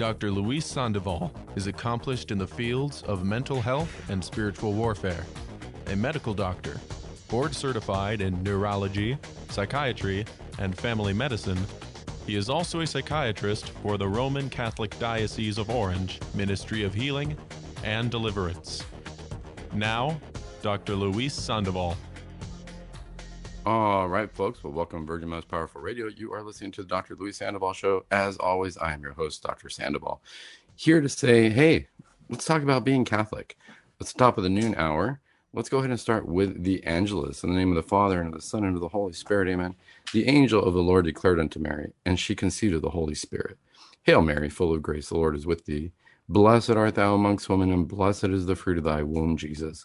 Dr. Luis Sandoval is accomplished in the fields of mental health and spiritual warfare, a medical doctor, board certified in neurology, psychiatry, and family medicine. He is also a psychiatrist for the Roman Catholic Diocese of Orange Ministry of Healing and Deliverance. Now, Dr. Luis Sandoval. All right, folks. Well, welcome Virgin Most Powerful Radio. You are listening to the Dr. Luis Sandoval Show. As always, I am your host, Dr. Sandoval, here to say, hey, let's talk about being Catholic. Let's top of the noon hour. Let's go ahead and start with the Angelus. In the name of the Father, and of the Son, and of the Holy Spirit, amen. The angel of the Lord declared unto Mary, and she conceived of the Holy Spirit. Hail, Mary, full of grace, the Lord is with thee. Blessed art thou amongst women, and blessed is the fruit of thy womb, Jesus.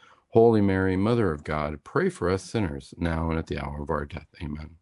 Holy Mary, Mother of God, pray for us sinners, now and at the hour of our death. Amen.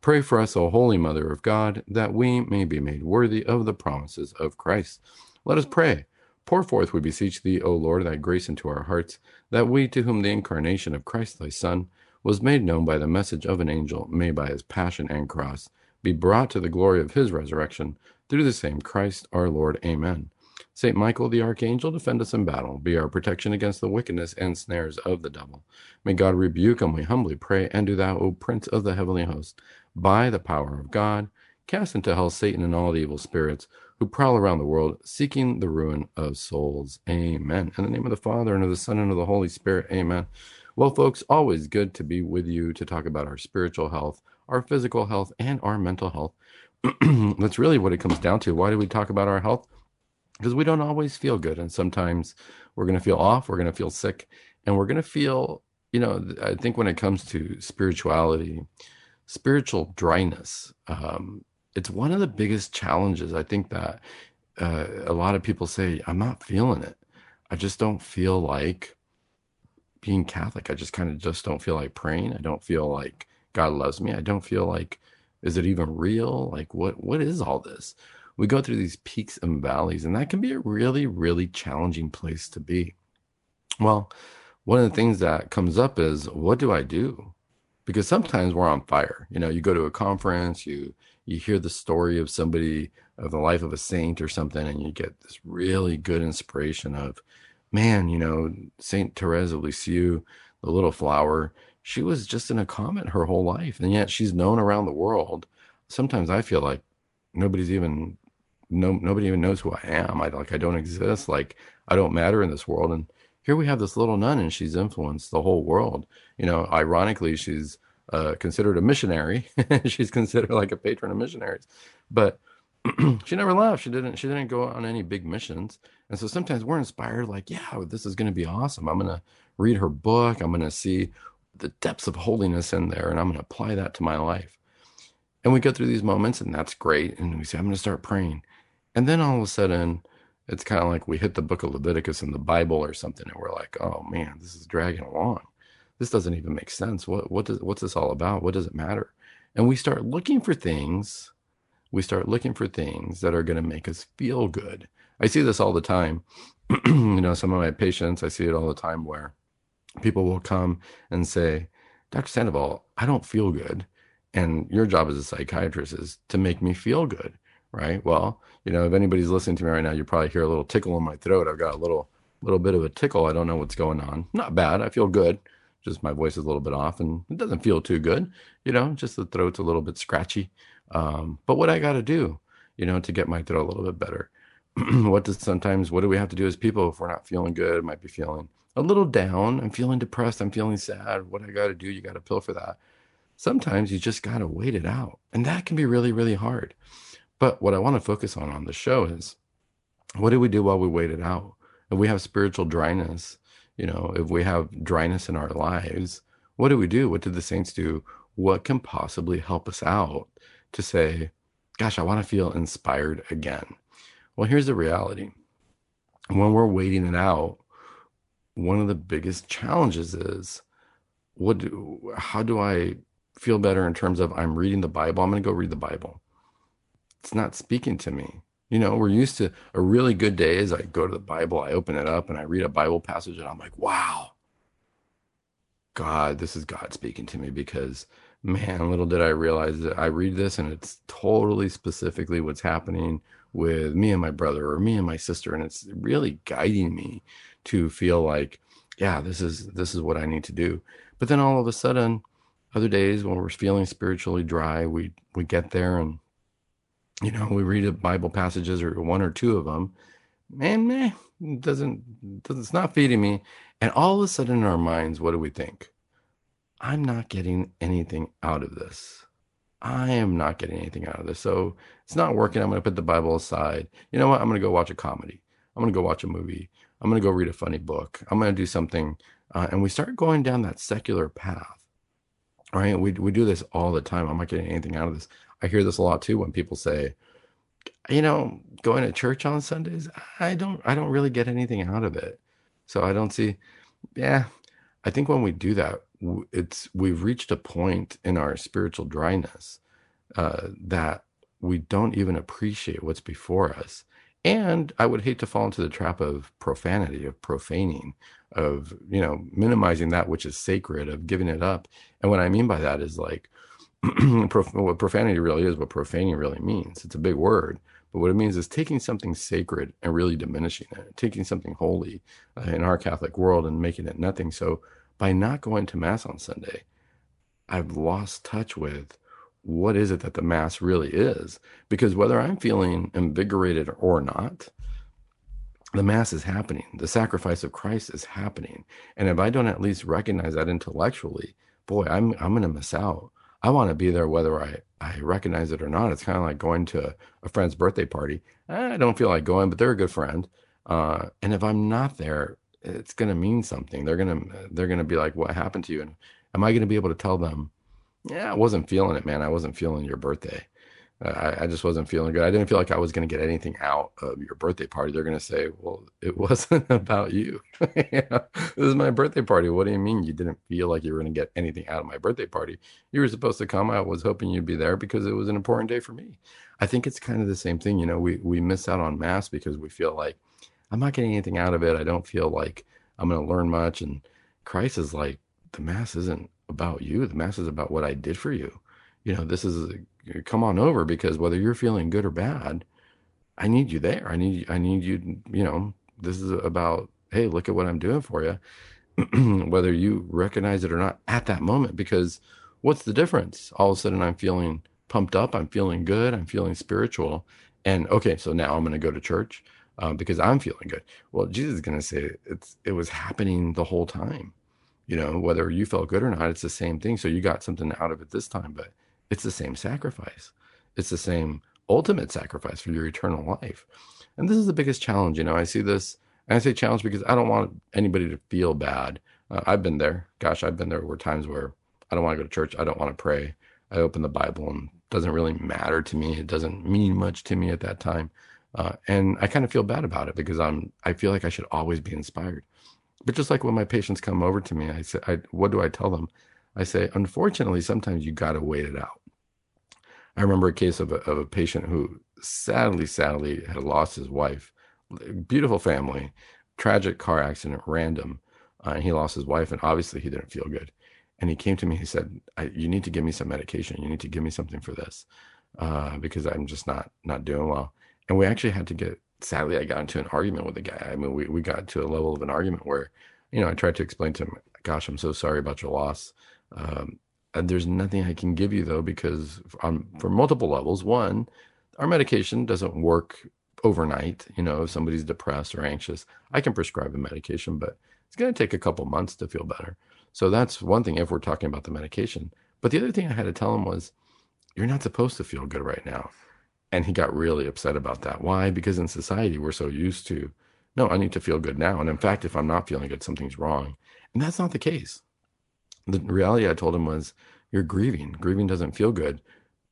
Pray for us, O Holy Mother of God, that we may be made worthy of the promises of Christ. Let us pray. Pour forth, we beseech thee, O Lord, thy grace into our hearts, that we, to whom the incarnation of Christ thy Son was made known by the message of an angel, may by his passion and cross be brought to the glory of his resurrection, through the same Christ our Lord. Amen. Saint Michael the Archangel, defend us in battle, be our protection against the wickedness and snares of the devil. May God rebuke him, we humbly pray, and do thou, O Prince of the heavenly host, by the power of God, cast into hell Satan and all the evil spirits who prowl around the world, seeking the ruin of souls. Amen. In the name of the Father, and of the Son, and of the Holy Spirit. Amen. Well, folks, always good to be with you to talk about our spiritual health, our physical health, and our mental health. That's really what it comes down to. Why do we talk about our health? Because we don't always feel good and sometimes we're going to feel off we're going to feel sick and we're going to feel you know i think when it comes to spirituality spiritual dryness um, it's one of the biggest challenges i think that uh, a lot of people say i'm not feeling it. I just don't feel like being catholic. I just kind of just don't feel like praying. I don't feel like god loves me. I don't feel like is it even real? Like what what is all this we go through these peaks and valleys, and that can be a really, really challenging place to be. Well, one of the things that comes up is what do I do? Because sometimes we're on fire. You know, you go to a conference, you you hear the story of somebody of the life of a saint or something, and you get this really good inspiration of, man, you know, Saint Therese of Lisieux, the little flower, she was just in a convent her whole life, and yet she's known around the world. Sometimes I feel like nobody's even no nobody even knows who I am. I like I don't exist. Like I don't matter in this world. And here we have this little nun, and she's influenced the whole world. You know, ironically, she's uh, considered a missionary. she's considered like a patron of missionaries, but she never left. She didn't. She didn't go on any big missions. And so sometimes we're inspired, like, yeah, this is going to be awesome. I'm going to read her book. I'm going to see the depths of holiness in there, and I'm going to apply that to my life. And we go through these moments, and that's great. And we say, I'm going to start praying. And then all of a sudden, it's kind of like we hit the book of Leviticus in the Bible or something, and we're like, oh man, this is dragging along. This doesn't even make sense. What what does what's this all about? What does it matter? And we start looking for things. We start looking for things that are going to make us feel good. I see this all the time. you know, some of my patients, I see it all the time where people will come and say, Dr. Sandoval, I don't feel good. And your job as a psychiatrist is to make me feel good right? Well, you know, if anybody's listening to me right now, you probably hear a little tickle in my throat. I've got a little little bit of a tickle. I don't know what's going on. Not bad. I feel good. Just my voice is a little bit off and it doesn't feel too good. You know, just the throat's a little bit scratchy. Um, but what I got to do, you know, to get my throat a little bit better. what does sometimes what do we have to do as people if we're not feeling good? Might be feeling a little down. I'm feeling depressed. I'm feeling sad. What I got to do? You got to pill for that. Sometimes you just got to wait it out, and that can be really, really hard. But what I want to focus on on the show is what do we do while we wait it out? If we have spiritual dryness, you know, if we have dryness in our lives, what do we do? What did the saints do? What can possibly help us out to say, gosh, I want to feel inspired again? Well, here's the reality when we're waiting it out, one of the biggest challenges is what do, how do I feel better in terms of I'm reading the Bible? I'm going to go read the Bible. It's not speaking to me. You know, we're used to a really good day is I go to the Bible, I open it up and I read a Bible passage and I'm like, wow, God, this is God speaking to me because man, little did I realize that I read this and it's totally specifically what's happening with me and my brother or me and my sister. And it's really guiding me to feel like, yeah, this is this is what I need to do. But then all of a sudden, other days when we're feeling spiritually dry, we we get there and you know we read a Bible passages or one or two of them, man, man, doesn't, doesn't it's not feeding me. And all of a sudden in our minds, what do we think? I'm not getting anything out of this. I am not getting anything out of this. So it's not working. I'm going to put the Bible aside. You know what? I'm going to go watch a comedy. I'm going to go watch a movie. I'm going to go read a funny book. I'm going to do something. Uh, and we start going down that secular path, right? We, we do this all the time. I'm not getting anything out of this. I hear this a lot too when people say, you know, going to church on Sundays, I don't, I don't really get anything out of it. So I don't see, yeah, I think when we do that, it's we've reached a point in our spiritual dryness uh, that we don't even appreciate what's before us. And I would hate to fall into the trap of profanity, of profaning, of you know minimizing that which is sacred, of giving it up. And what I mean by that is like what profanity really is, what profaning really means. It's a big word, but what it means is taking something sacred and really diminishing it, taking something holy uh, in our Catholic world and making it nothing. So by not going to Mass on Sunday, I've lost touch with what is it that the Mass really is. Because whether I'm feeling invigorated or not, the Mass is happening. The sacrifice of Christ is happening. And if I don't at least recognize that intellectually, boy, I'm I'm gonna miss out. I want to be there whether I, I recognize it or not. It's kind of like going to a, a, friend's birthday party. I don't feel like going, but they're a good friend. Uh, and if I'm not there, it's going to mean something. They're going to they're going to be like, "What happened to you?" And am I going to be able to tell them, "Yeah, I wasn't feeling it, man. I wasn't feeling your birthday." I, I, just wasn't feeling good. I didn't feel like I was going to get anything out of your birthday party. They're going to say, well, it wasn't about you. this is my birthday party. What do you mean you didn't feel like you were going to get anything out of my birthday party? You were supposed to come. I was hoping you'd be there because it was an important day for me. I think it's kind of the same thing. You know, we, we miss out on mass because we feel like I'm not getting anything out of it. I don't feel like I'm going to learn much. And Christ is like, the mass isn't about you. The mass is about what I did for you. You know, this is come on over because whether you're feeling good or bad, I need you there. I need I need you. You know, this is about hey, look at what I'm doing for you, whether you recognize it or not at that moment. Because what's the difference? All of a sudden, I'm feeling pumped up. I'm feeling good. I'm feeling spiritual. And okay, so now I'm going to go to church uh, because I'm feeling good. Well, Jesus is going to say it's it was happening the whole time. You know, whether you felt good or not, it's the same thing. So you got something out of it this time, but it's the same sacrifice. It's the same ultimate sacrifice for your eternal life. And this is the biggest challenge. You know, I see this, and I say challenge because I don't want anybody to feel bad. Uh, I've been there. Gosh, I've been there. Were times where I don't want to go to church. I don't want to pray. I open the Bible and it doesn't really matter to me. It doesn't mean much to me at that time. Uh, and I kind of feel bad about it because I'm, I feel like I should always be inspired. But just like when my patients come over to me, I say, I, what do I tell them? I say, unfortunately, sometimes you got to wait it out. I remember a case of a, of a patient who sadly, sadly had lost his wife. Beautiful family, tragic car accident, random. Uh, and he lost his wife, and obviously he didn't feel good. And he came to me. He said, "You need to give me some medication. You need to give me something for this, uh, because I'm just not not doing well." And we actually had to get. Sadly, I got into an argument with the guy. I mean, we we got to a level of an argument where, you know, I tried to explain to him, "Gosh, I'm so sorry about your loss. Um, Uh, there's nothing I can give you though, because on for multiple levels. One, our medication doesn't work overnight. You know, if somebody's depressed or anxious, I can prescribe a medication, but it's going to take a couple months to feel better. So that's one thing if we're talking about the medication. But the other thing I had to tell him was, you're not supposed to feel good right now. And he got really upset about that. Why? Because in society, we're so used to, no, I need to feel good now. And in fact, if I'm not feeling good, something's wrong. And that's not the case the reality I told him was, you're grieving. Grieving doesn't feel good,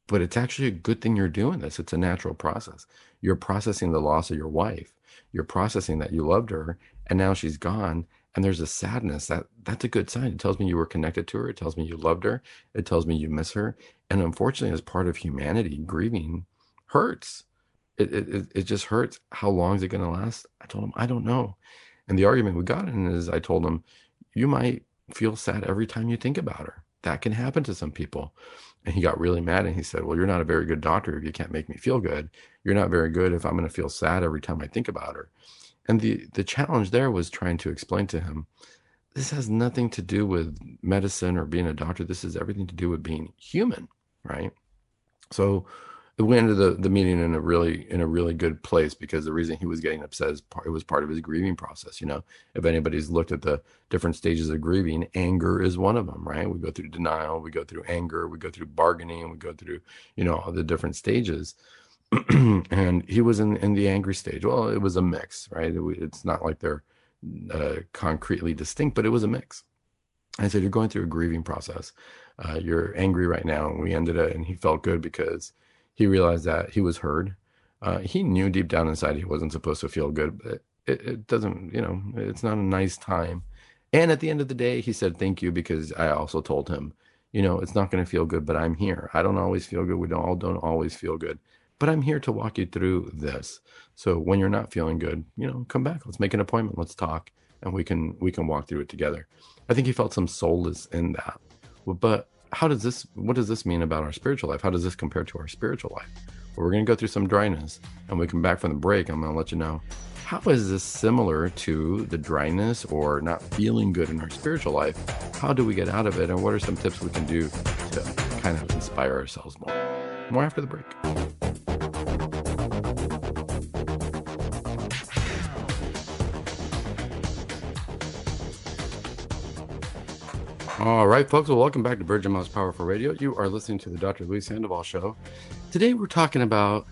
but it's actually a good thing you're doing this. It's a natural process. You're processing the loss of your wife. you're processing that you loved her and now she's gone and there's a sadness that that's a good sign it tells me you were connected to her it tells me you loved her it tells me you miss her and unfortunately as part of humanity grieving hurts it it, it just hurts how long is it going to last i told him i don't know and the argument we got in is i told him you might feel sad every time you think about her. That can happen to some people. And he got really mad and he said well you're not a very good doctor if you can't make me feel good. You're not very good if i'm going to feel sad every time i think about her. And the the challenge there was trying to explain to him this has nothing to do with medicine or being a doctor. This has everything to do with being human right? So we ended the, the meeting in a really in a really good place because the reason he was getting upset is part, it was part of his grieving process you know if anybody's looked at the different stages of grieving anger is one of them right we go through denial we go through anger we go through bargaining we go through you know all the different stages and he was in in the angry stage. Well, it was a mix, right? It, it's not like they're uh, concretely distinct, but it was a mix. I said, "You're going through a grieving process. Uh, you're angry right now." And we ended it, and he felt good because he realized that he was heard. Uh, he knew deep down inside he wasn't supposed to feel good, but it, it doesn't. You know, it's not a nice time. And at the end of the day, he said, "Thank you," because I also told him, you know, it's not going to feel good, but I'm here. I don't always feel good. We don't all don't always feel good but I'm here to walk you through this. So when you're not feeling good, you know, come back. Let's make an appointment. Let's talk, and we can we can walk through it together. I think he felt some solace in that. But how does this? What does this mean about our spiritual life? How does this compare to our spiritual life? Well, we're going to go through some dryness, and we come back from the break. I'm going to let you know how is this similar to the dryness or not feeling good in our spiritual life? How do we get out of it, and what are some tips we can do to kind of inspire ourselves more? More after the break. All right, folks. Well, welcome back to Virgin Most Powerful Radio. You are listening to the Dr. Luis Sandoval Show. Today, we're talking about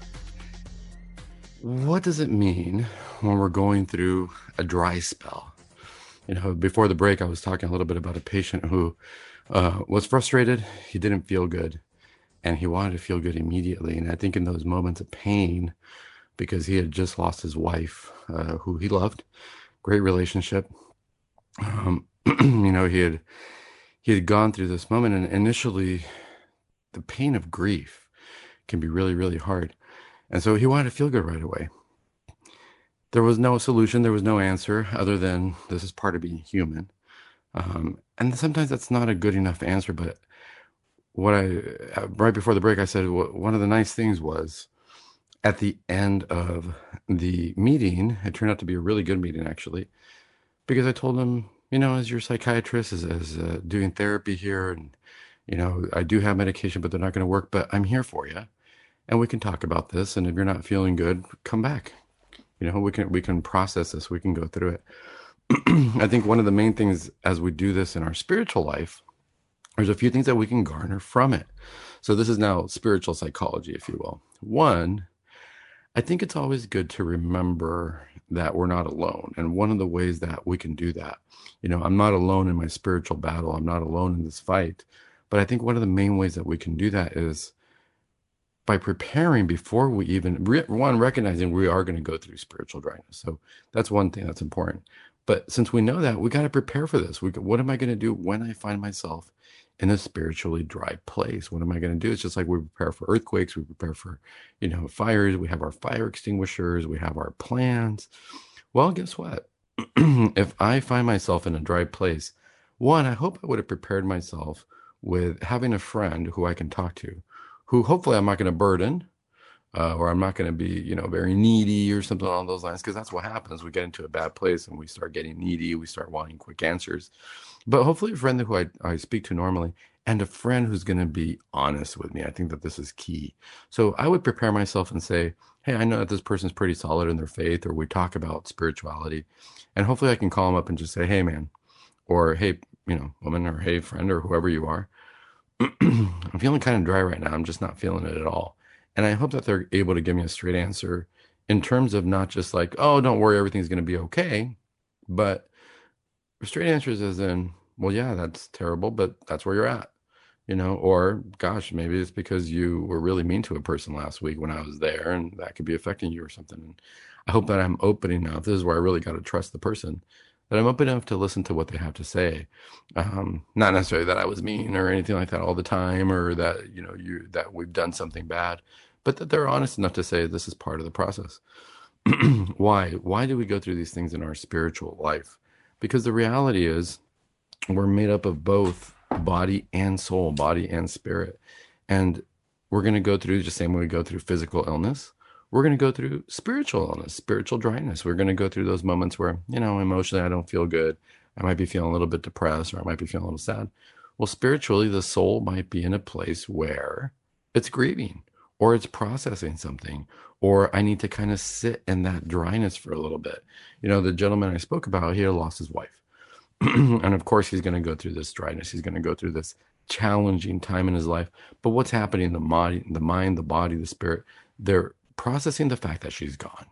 what does it mean when we're going through a dry spell. You know, before the break, I was talking a little bit about a patient who uh, was frustrated. He didn't feel good, and he wanted to feel good immediately. And I think in those moments of pain, because he had just lost his wife, uh, who he loved, great relationship. Um, you know, he had he had gone through this moment and initially the pain of grief can be really really hard. And so he wanted to feel good right away. There was no solution there was no answer other than this is part of being human. Um, and sometimes that's not a good enough answer but what i right before the break i said one of the nice things was at the end of the meeting it turned out to be a really good meeting actually because i told him you know, as your psychiatrist, as, as uh, doing therapy here, and you know, I do have medication, but they're not going to work. But I'm here for you, and we can talk about this. And if you're not feeling good, come back. You know, we can we can process this. We can go through it. I think one of the main things as we do this in our spiritual life, there's a few things that we can garner from it. So this is now spiritual psychology, if you will. One, I think it's always good to remember that we're not alone. And one of the ways that we can do that, you know, I'm not alone in my spiritual battle, I'm not alone in this fight. But I think one of the main ways that we can do that is by preparing before we even, one, recognizing we are going to go through spiritual dryness. So that's one thing that's important. But since we know that, we got to prepare for this. We, what am I going to do when I find myself in a spiritually dry place. What am I going to do? It's just like we prepare for earthquakes, we prepare for, you know, fires, we have our fire extinguishers, we have our plans. Well, guess what? if I find myself in a dry place, one, I hope I would have prepared myself with having a friend who I can talk to, who hopefully I'm not going to burden, uh, or I'm not going to be, you know, very needy or something along those lines, because that's what happens. We get into a bad place and we start getting needy. We start wanting quick answers. But hopefully, a friend who I, I speak to normally and a friend who's going to be honest with me. I think that this is key. So I would prepare myself and say, hey, I know that this person's pretty solid in their faith, or we talk about spirituality. And hopefully, I can call them up and just say, hey, man, or hey, you know, woman, or hey, friend, or whoever you are. I'm feeling kind of dry right now. I'm just not feeling it at all. And I hope that they're able to give me a straight answer in terms of not just like, oh, don't worry, everything's going to be okay, but straight answers as in, well, yeah, that's terrible, but that's where you're at. you know, or gosh, maybe it's because you were really mean to a person last week when I was there and that could be affecting you or something. And I hope that I'm open enough. This is where I really got to trust the person that I'm open enough to listen to what they have to say. Um, not necessarily that I was mean or anything like that all the time, or that you know you that we've done something bad, but that they're honest enough to say this is part of the process. Why? Why do we go through these things in our spiritual life? Because the reality is, we're made up of both body and soul, body and spirit, and we're going to go through the same way we go through physical illness we're going to go through spiritual illness, spiritual dryness. We're going to go through those moments where, you know, emotionally I don't feel good. I might be feeling a little bit depressed or I might be feeling a little sad. Well, spiritually, the soul might be in a place where it's grieving or it's processing something or I need to kind of sit in that dryness for a little bit. You know, the gentleman I spoke about here lost his wife. and of course, he's going to go through this dryness. He's going to go through this challenging time in his life. But what's happening in the body, the mind, the body, the spirit, they're processing the fact that she's gone,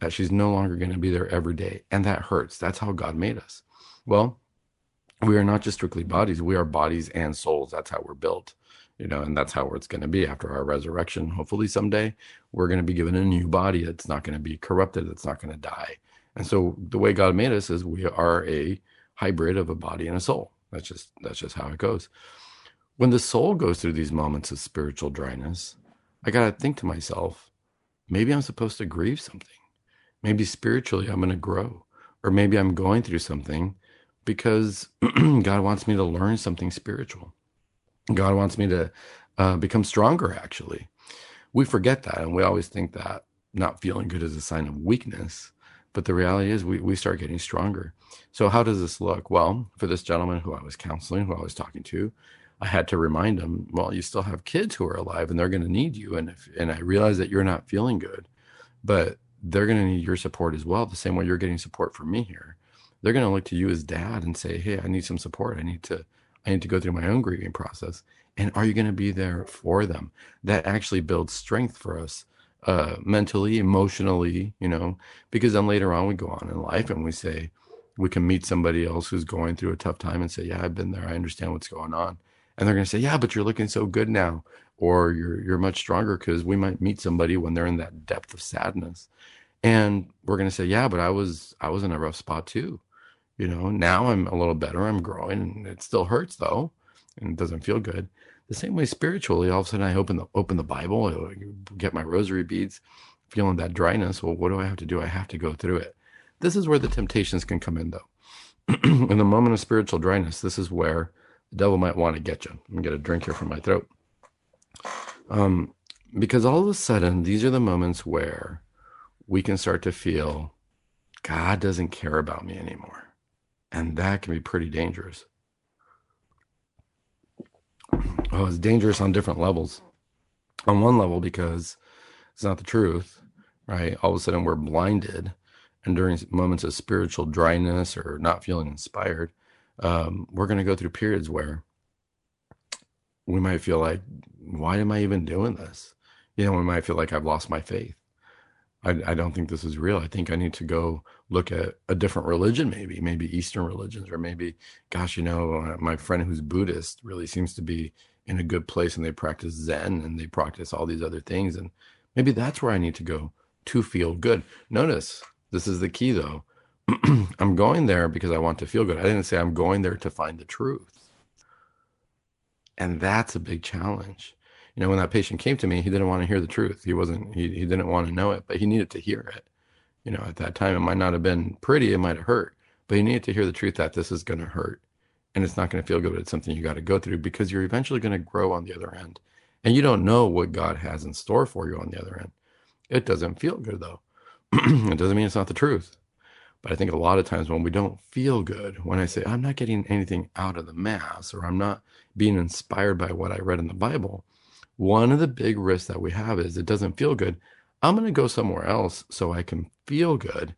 that she's no longer going to be there every day. And that hurts. That's how God made us. Well, we are not just strictly bodies, we are bodies and souls. That's how we're built, you know, and that's how it's going to be after our resurrection. Hopefully, someday we're going to be given a new body that's not going to be corrupted, that's not going to die. And so, the way God made us is we are a hybrid of a body and a soul. That's just that's just how it goes. When the soul goes through these moments of spiritual dryness, I got to think to myself, maybe I'm supposed to grieve something. Maybe spiritually I'm going to grow, or maybe I'm going through something because God wants me to learn something spiritual. God wants me to uh, become stronger, actually. We forget that, and we always think that not feeling good is a sign of weakness. But the reality is, we, we start getting stronger. So, how does this look? Well, for this gentleman who I was counseling, who I was talking to, I had to remind him, well, you still have kids who are alive and they're going to need you. And if, and I realize that you're not feeling good, but they're going to need your support as well, the same way you're getting support from me here. They're going to look to you as dad and say, Hey, I need some support. I need to, I need to go through my own grieving process. And are you going to be there for them? That actually builds strength for us, uh, mentally, emotionally, you know, because then later on we go on in life and we say, we can meet somebody else who's going through a tough time and say, Yeah, I've been there. I understand what's going on and they're going to say, "Yeah, but you're looking so good now," or "You're you're much stronger." Because we might meet somebody when they're in that depth of sadness, and we're going to say, "Yeah, but I was I was in a rough spot too." You know, now I'm a little better. I'm growing, and it still hurts though, and it doesn't feel good. The same way spiritually, all of a sudden I open the open the Bible, get my rosary beads, feeling that dryness. Well, what do I have to do? I have to go through it. This is where the temptations can come in, though. in the moment of spiritual dryness, this is where the devil might want to get you. I'm gonna drink here from my throat. Um, because all of a sudden, these are the moments where we can start to feel God doesn't care about me anymore. And that can be pretty dangerous. Oh, it's dangerous on different levels. On one level, because it's not the truth, right? All of a sudden, we're blinded. And during moments of spiritual dryness or not feeling inspired, um, we're going to go through periods where we might feel like, why am I even doing this? You know, we might feel like I've lost my faith. I, I don't think this is real. I think I need to go look at a different religion, maybe, maybe Eastern religions, or maybe, gosh, you know, uh, my friend who's Buddhist really seems to be in a good place and they practice Zen and they practice all these other things. And maybe that's where I need to go to feel good. Notice this is the key though. I'm going there because I want to feel good. I didn't say I'm going there to find the truth. And that's a big challenge. You know, when that patient came to me, he didn't want to hear the truth. He wasn't, he, he didn't want to know it, but he needed to hear it. You know, at that time, it might not have been pretty, it might have hurt, but he needed to hear the truth that this is going to hurt and it's not going to feel good, but it's something you got to go through because you're eventually going to grow on the other end. And you don't know what God has in store for you on the other end. It doesn't feel good though. it doesn't mean it's not the truth. But I think a lot of times when we don't feel good, when I say, I'm not getting anything out of the Mass or I'm not being inspired by what I read in the Bible, one of the big risks that we have is it doesn't feel good. I'm going to go somewhere else so I can feel good,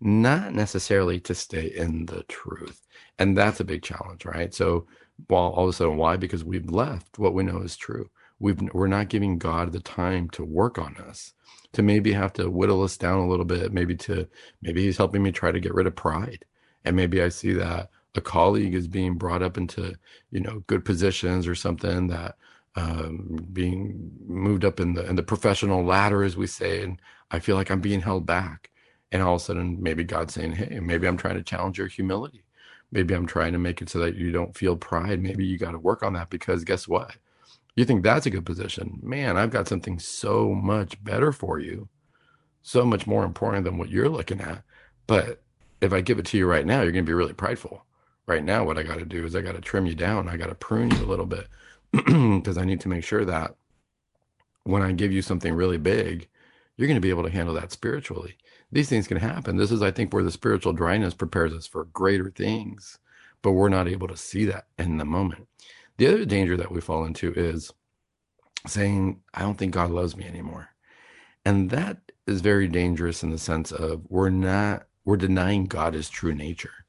not necessarily to stay in the truth. And that's a big challenge, right? So, while all of a sudden, why? Because we've left what we know is true. We've, we're not giving God the time to work on us to maybe have to whittle us down a little bit maybe to maybe he's helping me try to get rid of pride and maybe i see that a colleague is being brought up into you know good positions or something that um, being moved up in the in the professional ladder as we say and i feel like i'm being held back. And all of a sudden maybe god's saying hey maybe i'm trying to challenge your humility. Maybe i'm trying to make it so that you don't feel pride. Maybe you got to work on that because guess what? You think that's a good position. Man i've got something so much better for you. So much more important than what you're looking at. But if i give it to you right now you're going to be really prideful. Right now what i got to do is i got to trim you down. I got to prune you a little bit because i need to make sure that when i give you something really big you're going to be able to handle that spiritually. These things can happen. This is i think where the spiritual dryness prepares us for greater things but we're not able to see that in the moment. The other danger that we fall into is saying i don't think god loves me anymore. And that is very dangerous in the sense of we're not we're denying god his true nature.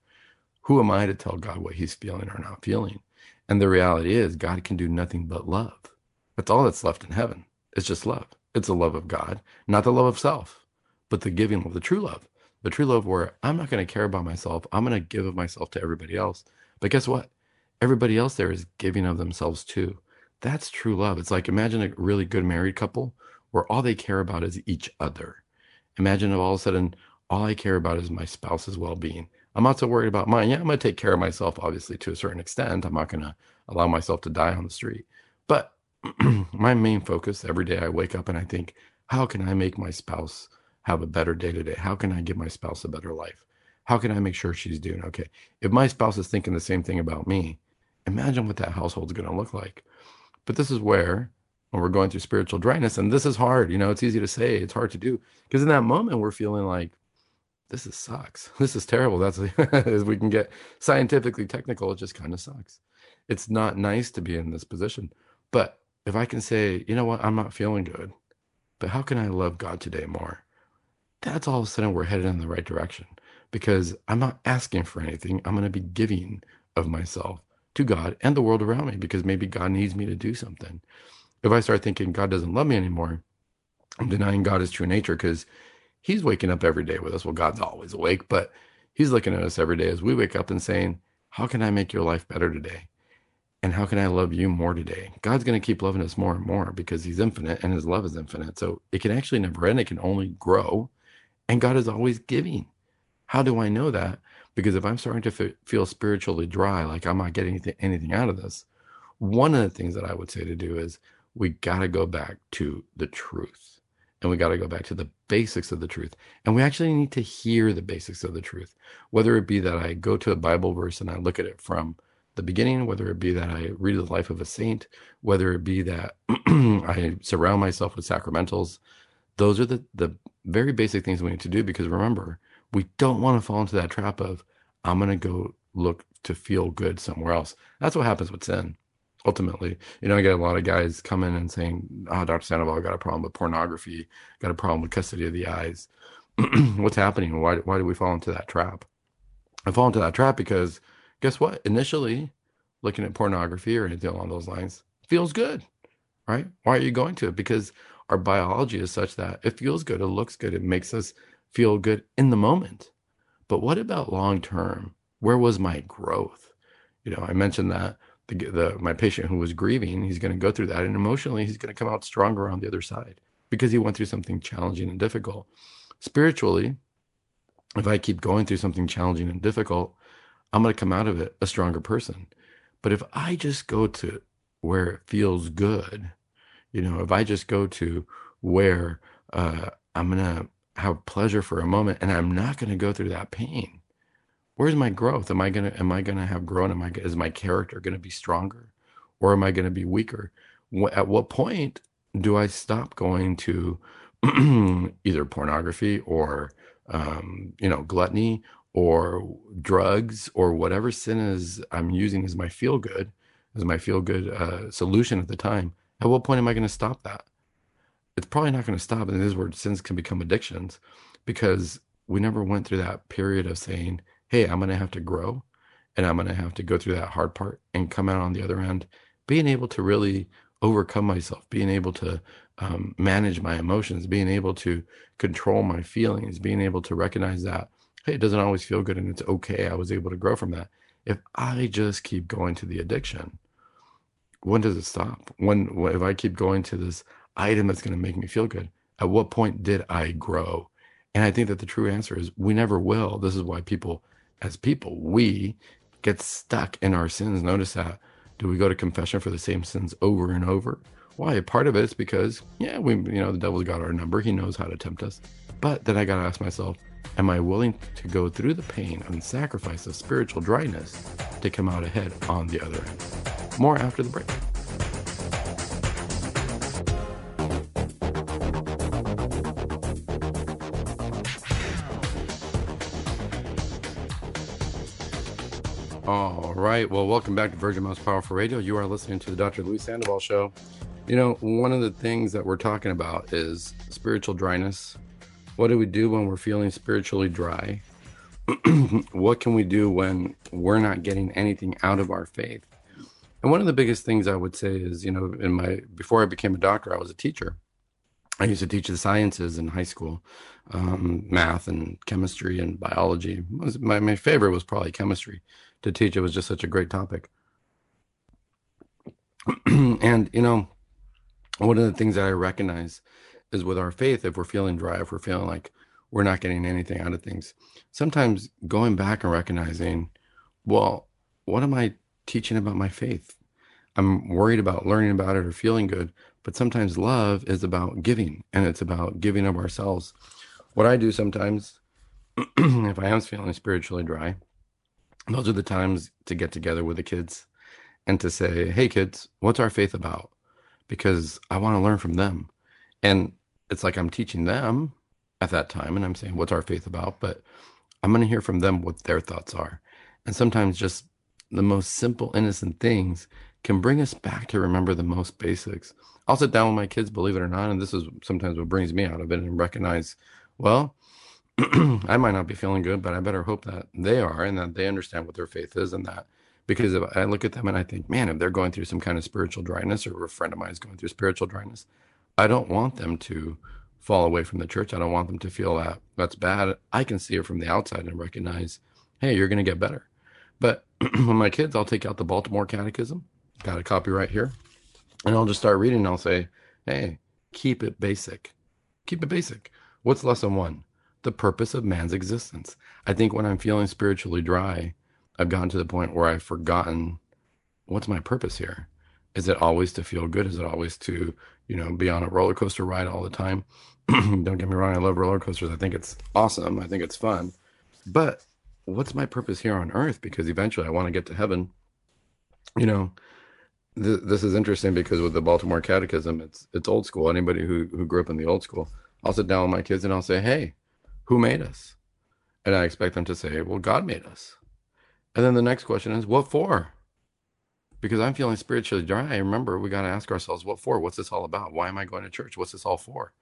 Who am I to tell God what he's feeling or not feeling? And the reality is, God can do nothing but love. That's all that's left in heaven. It's just love. It's the love of God, not the love of self, but the giving of the true love. The true love where I'm not going to care about myself. I'm going to give of myself to everybody else. But guess what? Everybody else there is giving of themselves too. That's true love. It's like imagine a really good married couple where all they care about is each other. Imagine if all of a sudden all I care about is my spouse's well being. I'm not so worried about mine. Yeah, I'm going to take care of myself, obviously, to a certain extent. I'm not going to allow myself to die on the street. But my main focus every day I wake up and I think, how can I make my spouse have a better day today? How can I give my spouse a better life? How can I make sure she's doing okay? If my spouse is thinking the same thing about me, imagine what that household's going to look like. But this is where, when we're going through spiritual dryness, and this is hard, you know, it's easy to say, it's hard to do. Because in that moment, we're feeling like, this is sucks. This is terrible. That's as we can get scientifically technical. It just kind of sucks. It's not nice to be in this position. But if I can say, you know what, I'm not feeling good, but how can I love God today more? That's all of a sudden we're headed in the right direction because I'm not asking for anything. I'm going to be giving of myself to God and the world around me because maybe God needs me to do something. If I start thinking God doesn't love me anymore, I'm denying God his true nature because he's waking up every day with us. Well, God's always awake, but he's looking at us every day as we wake up and saying, How can I make your life better today? And how can I love you more today? God's going to keep loving us more and more because he's infinite and his love is infinite. So it can actually never end, it can only grow. And God is always giving. How do I know that? Because if I'm starting to f- feel spiritually dry, like I'm not getting anything, anything out of this, one of the things that I would say to do is we got to go back to the truth and we got to go back to the basics of the truth. And we actually need to hear the basics of the truth, whether it be that I go to a Bible verse and I look at it from the beginning, whether it be that I read the life of a saint, whether it be that I surround myself with sacramentals. Those are the, the very basic things we need to do because remember, we don't want to fall into that trap of, I'm going to go look to feel good somewhere else. That's what happens with sin ultimately. You know, I get a lot of guys coming and saying, "Oh, Dr. Sandoval got a problem with pornography, got a problem with custody of the eyes. What's happening? Why why do we fall into that trap?" I fall into that trap because guess what? Initially, looking at pornography or anything along those lines feels good, right? Why are you going to it? Because our biology is such that it feels good, it looks good, it makes us feel good in the moment. But what about long term? Where was my growth? You know, I mentioned that the, the my patient who was grieving, he's going to go through that, and emotionally, he's going to come out stronger on the other side because he went through something challenging and difficult. Spiritually, if I keep going through something challenging and difficult, I'm going to come out of it a stronger person. But if I just go to where it feels good, you know, if I just go to where uh, I'm going to have pleasure for a moment and I'm not going to go through that pain, where's my growth? Am I gonna am I gonna have grown? Am I is my character gonna be stronger, or am I gonna be weaker? At what point do I stop going to either pornography or um, you know gluttony or drugs or whatever sin is I'm using as my feel good as my feel good uh, solution at the time? At what point am I going to stop that? It's probably not going to stop, and this is where sins can become addictions because we never went through that period of saying, hey, I'm going to have to grow and I'm going to have to go through that hard part and come out on the other end, being able to really overcome myself, being able to um, manage my emotions, being able to control my feelings, being able to recognize that, hey, it doesn't always feel good and it's okay. I was able to grow from that. if I just keep going to the addiction, when does it stop? When, if I keep going to this item that's going to make me feel good, at what point did I grow? And I think that the true answer is we never will. This is why people, as people, we get stuck in our sins. Notice that. Do we go to confession for the same sins over and over? Why? Part of it is because, yeah, we, you know, the devil's got our number. He knows how to tempt us. But then I got to ask myself, am I willing to go through the pain and sacrifice of spiritual dryness to come out ahead on the other end? More after the break. Right. Well, welcome back to Virgin Most Powerful Radio. You are listening to the Dr. Luis Sandoval Show. You know, one of the things that we're talking about is spiritual dryness. What do we do when we're feeling spiritually dry? what can we do when we're not getting anything out of our faith? And one of the biggest things I would say is, you know, in my before I became a doctor, I was a teacher. I used to teach the sciences in high school, um, math and chemistry and biology. My, my favorite was probably chemistry to teach. It was just such a great topic. and, you know, one of the things that I recognize is with our faith, if we're feeling dry, if we're feeling like we're not getting anything out of things, sometimes going back and recognizing, well, what am I teaching about my faith? I'm worried about learning about it or feeling good, but sometimes love is about giving and it's about giving of ourselves. What I do sometimes, if I am feeling spiritually dry, those are the times to get together with the kids and to say, hey, kids, what's our faith about? because I want to learn from them. And it's like I'm teaching them at that time and I'm saying, what's our faith about? But I'm going to hear from them what their thoughts are. And sometimes just the most simple, innocent things can bring us back to remember the most basics. I'll sit down with my kids, believe it or not, and this is sometimes what brings me out of it and recognize, well, I might not be feeling good, but I better hope that they are and that they understand what their faith is and that because if I look at them and I think, man, if they're going through some kind of spiritual dryness or a friend of mine is going through spiritual dryness, I don't want them to fall away from the church. I don't want them to feel that that's bad. I can see it from the outside and recognize, hey, you're going to get better. But when my kids, I'll take out the Baltimore Catechism, got a copy right here, and I'll just start reading. And I'll say, hey, keep it basic. Keep it basic. What's lesson one? The purpose of man's existence. I think when I'm feeling spiritually dry, I've gotten to the point where I've forgotten what's my purpose here. Is it always to feel good? Is it always to, you know, be on a roller coaster ride all the time? Don't get me wrong, I love roller coasters. I think it's awesome. I think it's fun. But what's my purpose here on earth? Because eventually I want to get to heaven. You know, th- this is interesting because with the Baltimore Catechism, it's it's old school. Anybody who who grew up in the old school, I'll sit down with my kids and I'll say, "Hey, who made us?" And I expect them to say, "Well, God made us." And then the next question is, what for? Because I'm feeling spiritually dry. Remember, we got to ask ourselves, what for? What's this all about? Why am I going to church? What's this all for?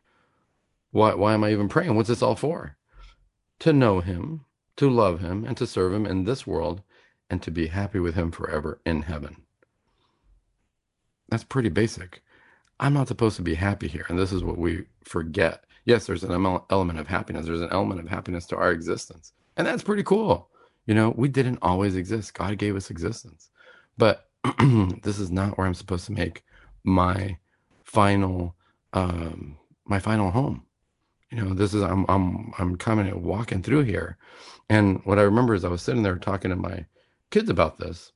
Why, why am I even praying? What's this all for? To know Him, to love Him, and to serve Him in this world, and to be happy with Him forever in heaven. That's pretty basic. I'm not supposed to be happy here. And this is what we forget. Yes, there's an element of happiness. There's an element of happiness to our existence. And that's pretty cool. You know, we didn't always exist. God gave us existence. But this is not where I'm supposed to make my final um my final home. You know, this is I'm I'm I'm coming and walking through here. And what I remember is I was sitting there talking to my kids about this.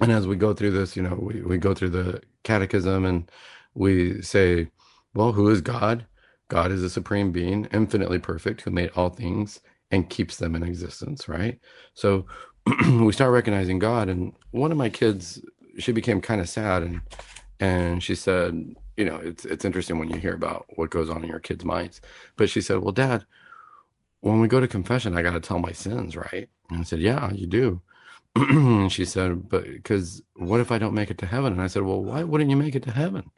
And as we go through this, you know, we, we go through the catechism and we say, well, who is God? God is a supreme being, infinitely perfect, who made all things and keeps them in existence, right? So we start recognizing God, and one of my kids, she became kind of sad, and and she said, you know, it's it's interesting when you hear about what goes on in your kids' minds, but she said, well, Dad, when we go to confession, I got to tell my sins, right? And I said, yeah, you do. and she said, but because what if I don't make it to heaven? And I said, well, why wouldn't you make it to heaven?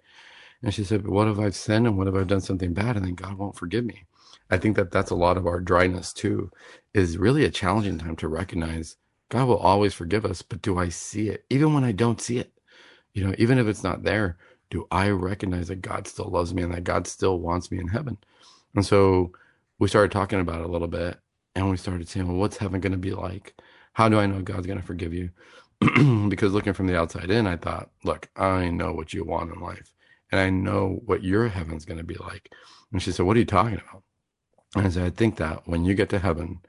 And she said, but what if I've sinned and what if I've done something bad and then God won't forgive me? I think that that's a lot of our dryness too, is really a challenging time to recognize God will always forgive us, but do I see it? Even when I don't see it, you know, even if it's not there, do I recognize that God still loves me and that God still wants me in heaven? And so we started talking about it a little bit and we started saying, well, what's heaven going to be like? How do I know God's going to forgive you? because looking from the outside in, I thought, look, I know what you want in life and I know what your heaven's going to be like. And she said, What are you talking about? And I said, I think that when you get to heaven,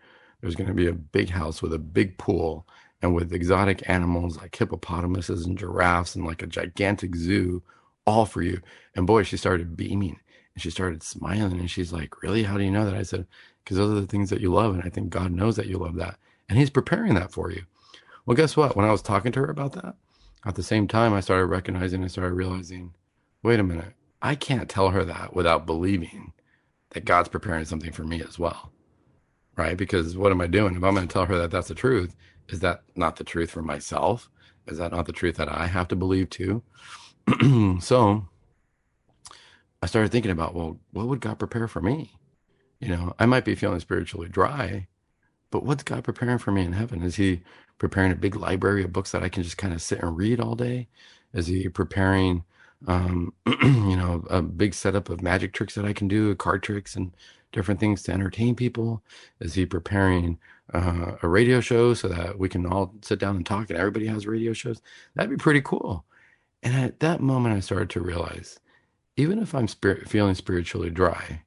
there's going to be a big house with a big pool and with exotic animals like hippopotamuses and giraffes and like a gigantic zoo all for you. And boy, she started beaming and she started smiling and she's like, Really? How do you know that? I said, Because those are the things that you love. And I think God knows that you love that. And He's preparing that for you. Well, guess what? When I was talking to her about that, at the same time, I started recognizing, I started realizing, wait a minute, I can't tell her that without believing that God's preparing something for me as well. Right? Because what am I doing? If I'm going to tell her that that's the truth, is that not the truth for myself? Is that not the truth that I have to believe too? so I started thinking about, well, what would God prepare for me? You know, I might be feeling spiritually dry, but what's God preparing for me in heaven? Is He preparing a big library of books that I can just kind of sit and read all day? Is He preparing, um, you know, a big setup of magic tricks that I can do, card tricks and different things to entertain people? Is He preparing uh, a radio show so that we can all sit down and talk and everybody has radio shows? That'd be pretty cool. And at that moment, I started to realize even if I'm spirit, feeling spiritually dry,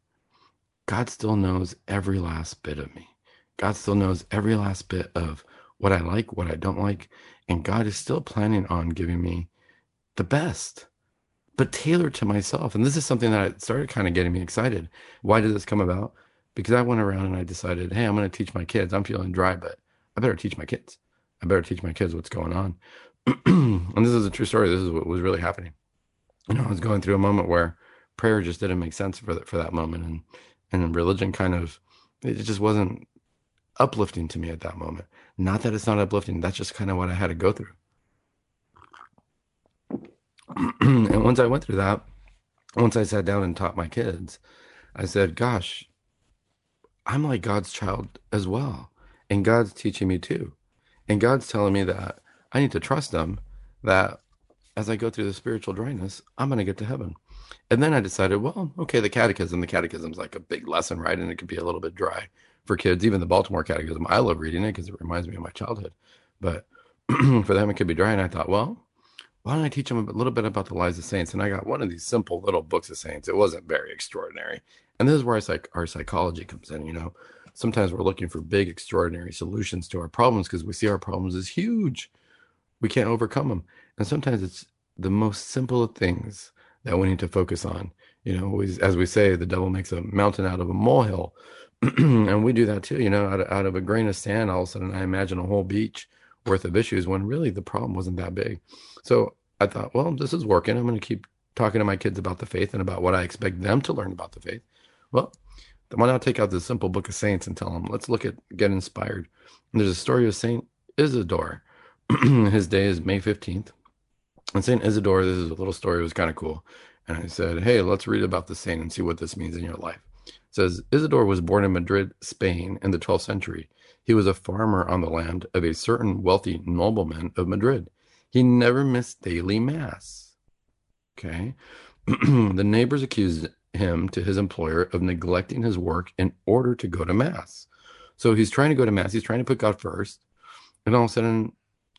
God still knows every last bit of me. God still knows every last bit of what I like, what I don't like. And God is still planning on giving me the best, but tailored to myself. And this is something that started kind of getting me excited. Why did this come about? Because I went around and I decided, hey, I'm going to teach my kids. I'm feeling dry, but I better teach my kids. I better teach my kids what's going on. and this is a true story. This is what was really happening. You know, I was going through a moment where prayer just didn't make sense for that for that moment, and and religion kind of it just wasn't uplifting to me at that moment. Not that it's not uplifting. That's just kind of what I had to go through. and once I went through that, once I sat down and taught my kids, I said, "Gosh, I'm like God's child as well, and God's teaching me too, and God's telling me that." I need to trust them that as I go through the spiritual dryness, I'm going to get to heaven. And then I decided, well, okay, the catechism, the catechism's like a big lesson, right? And it could be a little bit dry for kids. Even the Baltimore catechism, I love reading it because it reminds me of my childhood. But for them, it could be dry. And I thought, well, why don't I teach them a little bit about the lives of saints? And I got one of these simple little books of saints. It wasn't very extraordinary. And this is where our, our psychology comes in. You know, sometimes we're looking for big, extraordinary solutions to our problems because we see our problems as huge we can't overcome them. And sometimes it's the most simple of things that we need to focus on. You know, as we say, the devil makes a mountain out of a molehill. and we do that too, you know, out out of a grain of sand, all of a sudden I imagine a whole beach worth of issues when really the problem wasn't that big. So I thought, well, this is working. I'm going to keep talking to my kids about the faith and about what I expect them to learn about the faith. Well, why not take out the simple book of saints and tell them, let's look at get inspired. And there's a story of Saint Isidore his day is May 15th. And St. Isidore, this is a little story, it was kind of cool. And I said, hey, let's read about the saint and see what this means in your life. It says Isidore was born in Madrid, Spain in the 12th century. He was a farmer on the land of a certain wealthy nobleman of Madrid. He never missed daily mass. Okay. the neighbors accused him to his employer of neglecting his work in order to go to mass. So he's trying to go to mass. He's trying to put God first. And all of a sudden,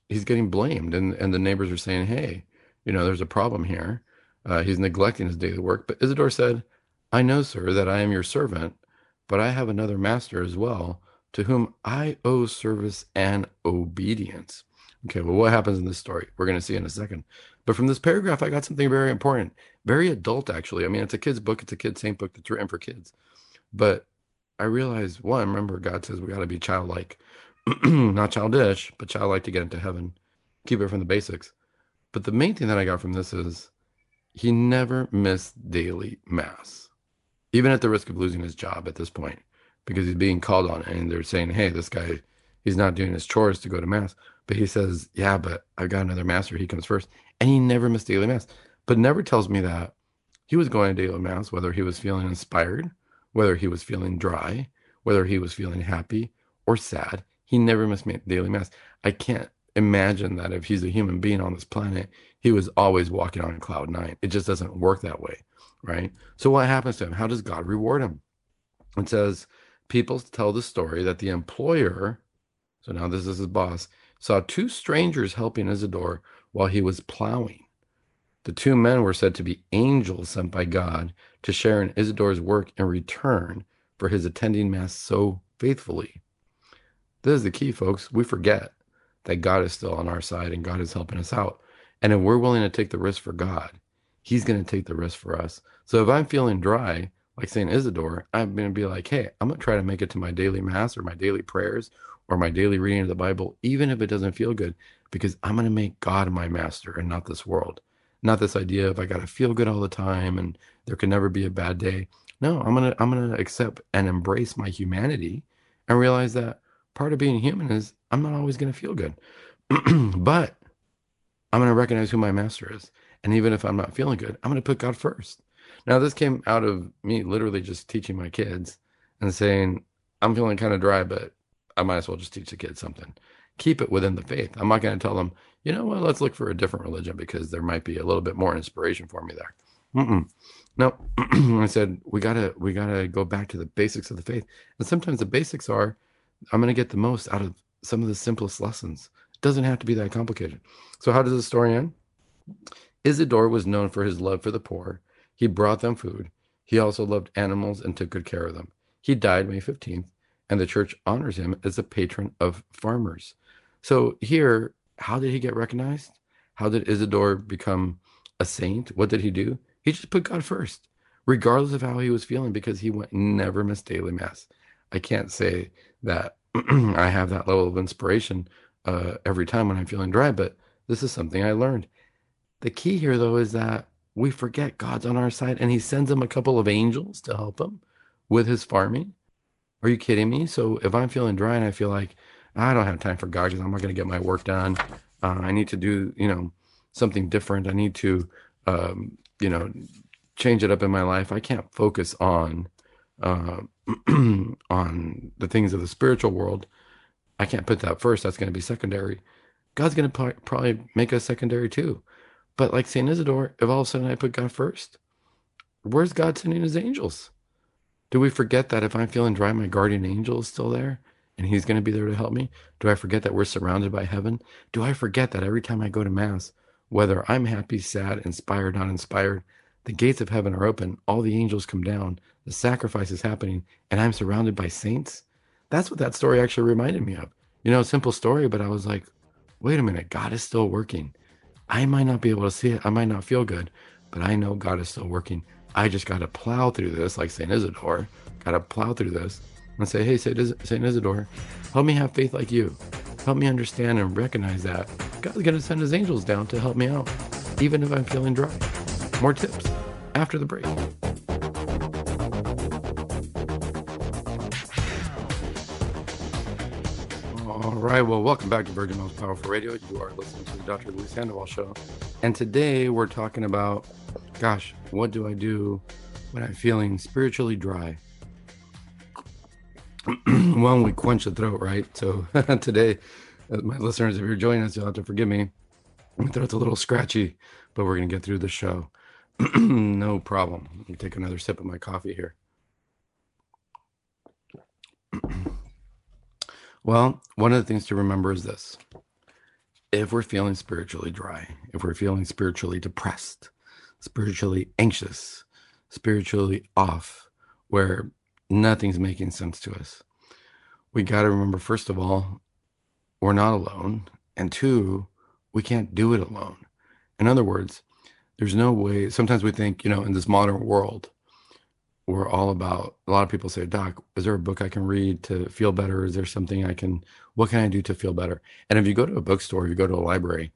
he's getting blamed, and and the neighbors are saying, "Hey, you know, there's a problem here. Uh, he's neglecting his daily work." But Isidore said, "I know, sir, that I am your servant, but I have another master as well, to whom I owe service and obedience." Okay, well, what happens in this story? We're going to see in a second. But from this paragraph, I got something very important, very adult, actually. I mean, it's a kid's book, it's a kid's saint book that's written for kids. But I realized, one, remember, God says we got to be childlike. not childish, but childlike to get into heaven. Keep it from the basics. But the main thing that I got from this is he never missed daily mass, even at the risk of losing his job at this point, because he's being called on and they're saying, hey, this guy, he's not doing his chores to go to mass. But he says, yeah, but I've got another master. He comes first. And he never missed daily mass, but never tells me that he was going to daily mass, whether he was feeling inspired, whether he was feeling dry, whether he was feeling happy or sad. He never missed daily mass. I can't imagine that if he's a human being on this planet, he was always walking on cloud nine. It just doesn't work that way, right? So what happens to him? How does God reward him? It says people tell the story that the employer So now this is his boss. Saw two strangers helping Isidore while he was plowing. The two men were said to be angels sent by God to share in Isidore's work in return for his attending Mass so faithfully. This is the key, folks. We forget that God is still on our side and God is helping us out. And if we're willing to take the risk for God, He's going to take the risk for us. So if I'm feeling dry, like St. Isidore, I'm going to be like, hey, I'm going to try to make it to my daily Mass or my daily prayers or my daily reading of the Bible, even if it doesn't feel good, because I'm going to make God my master and not this world. Not this idea of I got to feel good all the time and there can never be a bad day. No, I'm going to I'm going to accept and embrace my humanity and realize that part of being human is I'm not always going to feel good. but I'm going to recognize who my master is. And even if I'm not feeling good, I'm going to put God first. Now, this came out of me literally just teaching my kids and saying, I'm feeling kind of dry, but I might as well just teach the kids something. Keep it within the faith. I'm not going to tell them, you know what, let's look for a different religion because there might be a little bit more inspiration for me there. Mm-mm. No, I said we gotta we gotta go back to the basics of the faith, and sometimes the basics are I'm going to get the most out of some of the simplest lessons. It doesn't have to be that complicated. So, how does the story end? Isidore was known for his love for the poor. He brought them food. He also loved animals and took good care of them. He died May 15th, and the church honors him as the patron of farmers. So, here, how did he get recognized? How did Isidore become a saint? What did he do? He just put God first, regardless of how he was feeling, because he went never missed daily mass. I can't say that I have that level of inspiration uh, every time when I'm feeling dry, but this is something I learned. The key here, though, is that we forget God's on our side and he sends him a couple of angels to help him with his farming. Are you kidding me? So if I'm feeling dry and I feel like I don't have time for God because I'm not going to get my work done, uh, I need to do, you know, something different. I need to, um, you know, change it up in my life. I can't focus on uh, on the things of the spiritual world, I can't put that first. That's going to be secondary. God's going to probably make us secondary too. But like St. Isidore, if all of a sudden I put God first, where's God sending his angels? Do we forget that if I'm feeling dry, my guardian angel is still there and he's going to be there to help me? Do I forget that we're surrounded by heaven? Do I forget that every time I go to Mass, whether I'm happy, sad, inspired, not inspired, the gates of heaven are open, all the angels come down, the sacrifice is happening, and I'm surrounded by saints. That's what that story actually reminded me of. You know, simple story, but I was like, wait a minute, God is still working. I might not be able to see it, I might not feel good, but I know God is still working. I just got to plow through this, like St. Isidore, got to plow through this and say, hey, St. Isidore, help me have faith like you. Help me understand and recognize that God's going to send his angels down to help me out, even if I'm feeling dry. More tips after the break. All right. Well, welcome back to Virgin Most Powerful Radio. You are listening to Dr. Luis Sandoval Show. And today we're talking about, gosh, what do I do when I'm feeling spiritually dry? well, we quench the throat, right? So today, uh, my listeners, if you're joining us, you'll have to forgive me. My throat's a little scratchy, but we're going to get through the show. no problem. Let me take another sip of my coffee here. well, one of the things to remember is this if we're feeling spiritually dry, if we're feeling spiritually depressed, spiritually anxious, spiritually off, where nothing's making sense to us, we got to remember, first of all, we're not alone. And two, we can't do it alone. In other words, there's no way sometimes we think you know in this modern world we're all about a lot of people say doc is there a book i can read to feel better? Is there something i can what can i do to feel better? And if you go to a bookstore you go to a library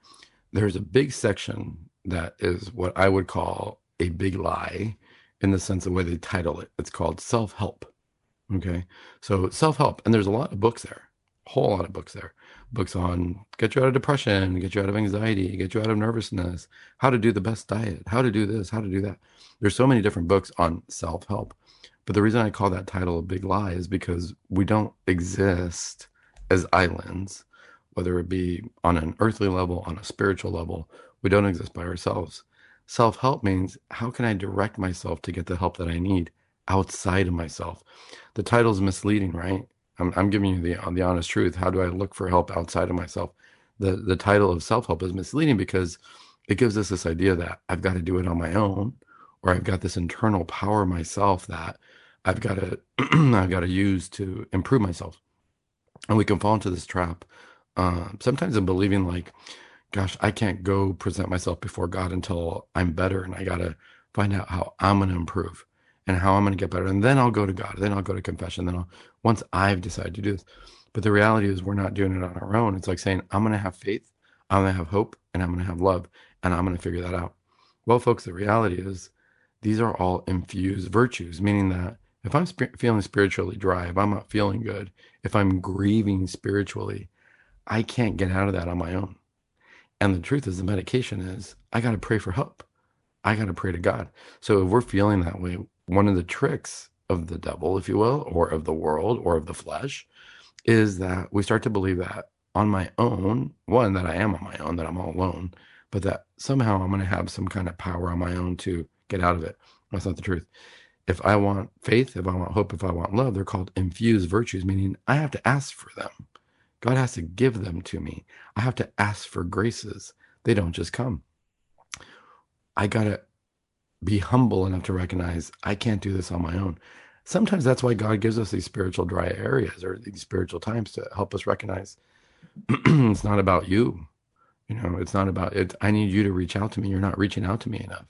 there's a big section that is what i would call a big lie in the sense of the way they title it. It's called self-help okay? So self-help and there's a lot of books there a whole lot of books there books on get you out of depression, get you out of anxiety, get you out of nervousness, how to do the best diet, how to do this, how to do that. There's so many different books on self help. But the reason I call that title a big lie is because we don't exist as islands, whether it be on an earthly level, on a spiritual level. We don't exist by ourselves. Self help means how can I direct myself to get the help that I need outside of myself? The title's misleading, right? I'm, I'm giving you the the honest truth. How do I look for help outside of myself? The the title of self help is misleading because it gives us this idea that I've got to do it on my own, or I've got this internal power myself that I've got to I've got to use to improve myself, and we can fall into this trap. Uh, sometimes in believing like, gosh, I can't go present myself before God until I'm better, and I got to find out how I'm going to improve and how I'm going to get better. And then I'll go to God. Then I'll go to confession. Then I'll, once I've decided to do this. But the reality is, we're not doing it on our own. It's like saying, I'm going to have faith, I'm going to have hope, and I'm going to have love, and I'm going to figure that out. Well, folks, the reality is, these are all infused virtues, meaning that if I'm sp- feeling spiritually dry, if I'm not feeling good, if I'm grieving spiritually, I can't get out of that on my own. And the truth is, the medication is, I got to pray for help. I got to pray to God. So if we're feeling that way, one of the tricks of the devil, if you will, or of the world or of the flesh, is that we start to believe that on my own, one, that I am on my own, that I'm all alone, but that somehow I'm going to have some kind of power on my own to get out of it. That's not the truth. If I want faith, if I want hope, if I want love, they're called infused virtues, meaning I have to ask for them. God has to give them to me. I have to ask for graces. They don't just come. I got to be humble enough to recognize I can't do this on my own. Sometimes that's why God gives us these spiritual dry areas or these spiritual times to help us recognize it's not about you. You know, it's not about it. I need you to reach out to me. You're not reaching out to me enough.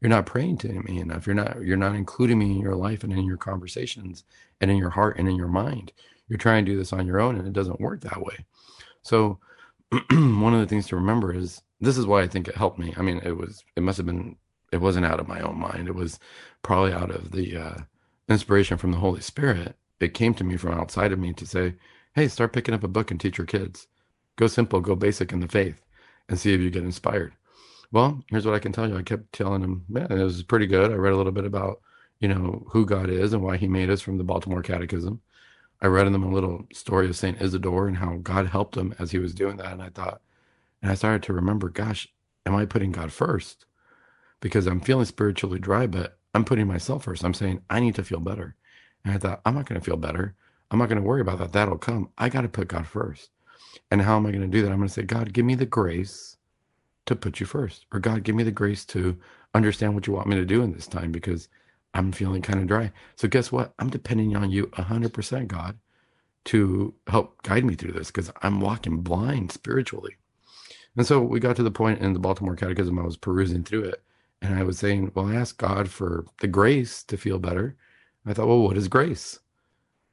You're not praying to me enough. You're not you're not including me in your life and in your conversations and in your heart and in your mind. You're trying to do this on your own and it doesn't work that way. So one of the things to remember is this is why I think it helped me. I mean, it was it must have been it wasn't out of my own mind. It was probably out of the uh, inspiration from the Holy Spirit. It came to me from outside of me to say, "Hey, start picking up a book and teach your kids. Go simple, go basic in the faith, and see if you get inspired." Well, here's what I can tell you. I kept telling them, "Man, it was pretty good." I read a little bit about you know who God is and why He made us from the Baltimore Catechism. I read in them a little story of Saint Isidore and how God helped him as he was doing that, and I thought, and I started to remember, gosh, am I putting God first? Because I'm feeling spiritually dry, but I'm putting myself first. I'm saying, I need to feel better. And I thought, I'm not going to feel better. I'm not going to worry about that. That'll come. I got to put God first. And how am I going to do that? I'm going to say, God, give me the grace to put you first. Or God, give me the grace to understand what you want me to do in this time because I'm feeling kind of dry. So guess what? I'm depending on you 100%, God, to help guide me through this because I'm walking blind spiritually. And so we got to the point in the Baltimore Catechism, I was perusing through it and I was saying, well, I asked God for the grace to feel better. I thought, well, what is grace?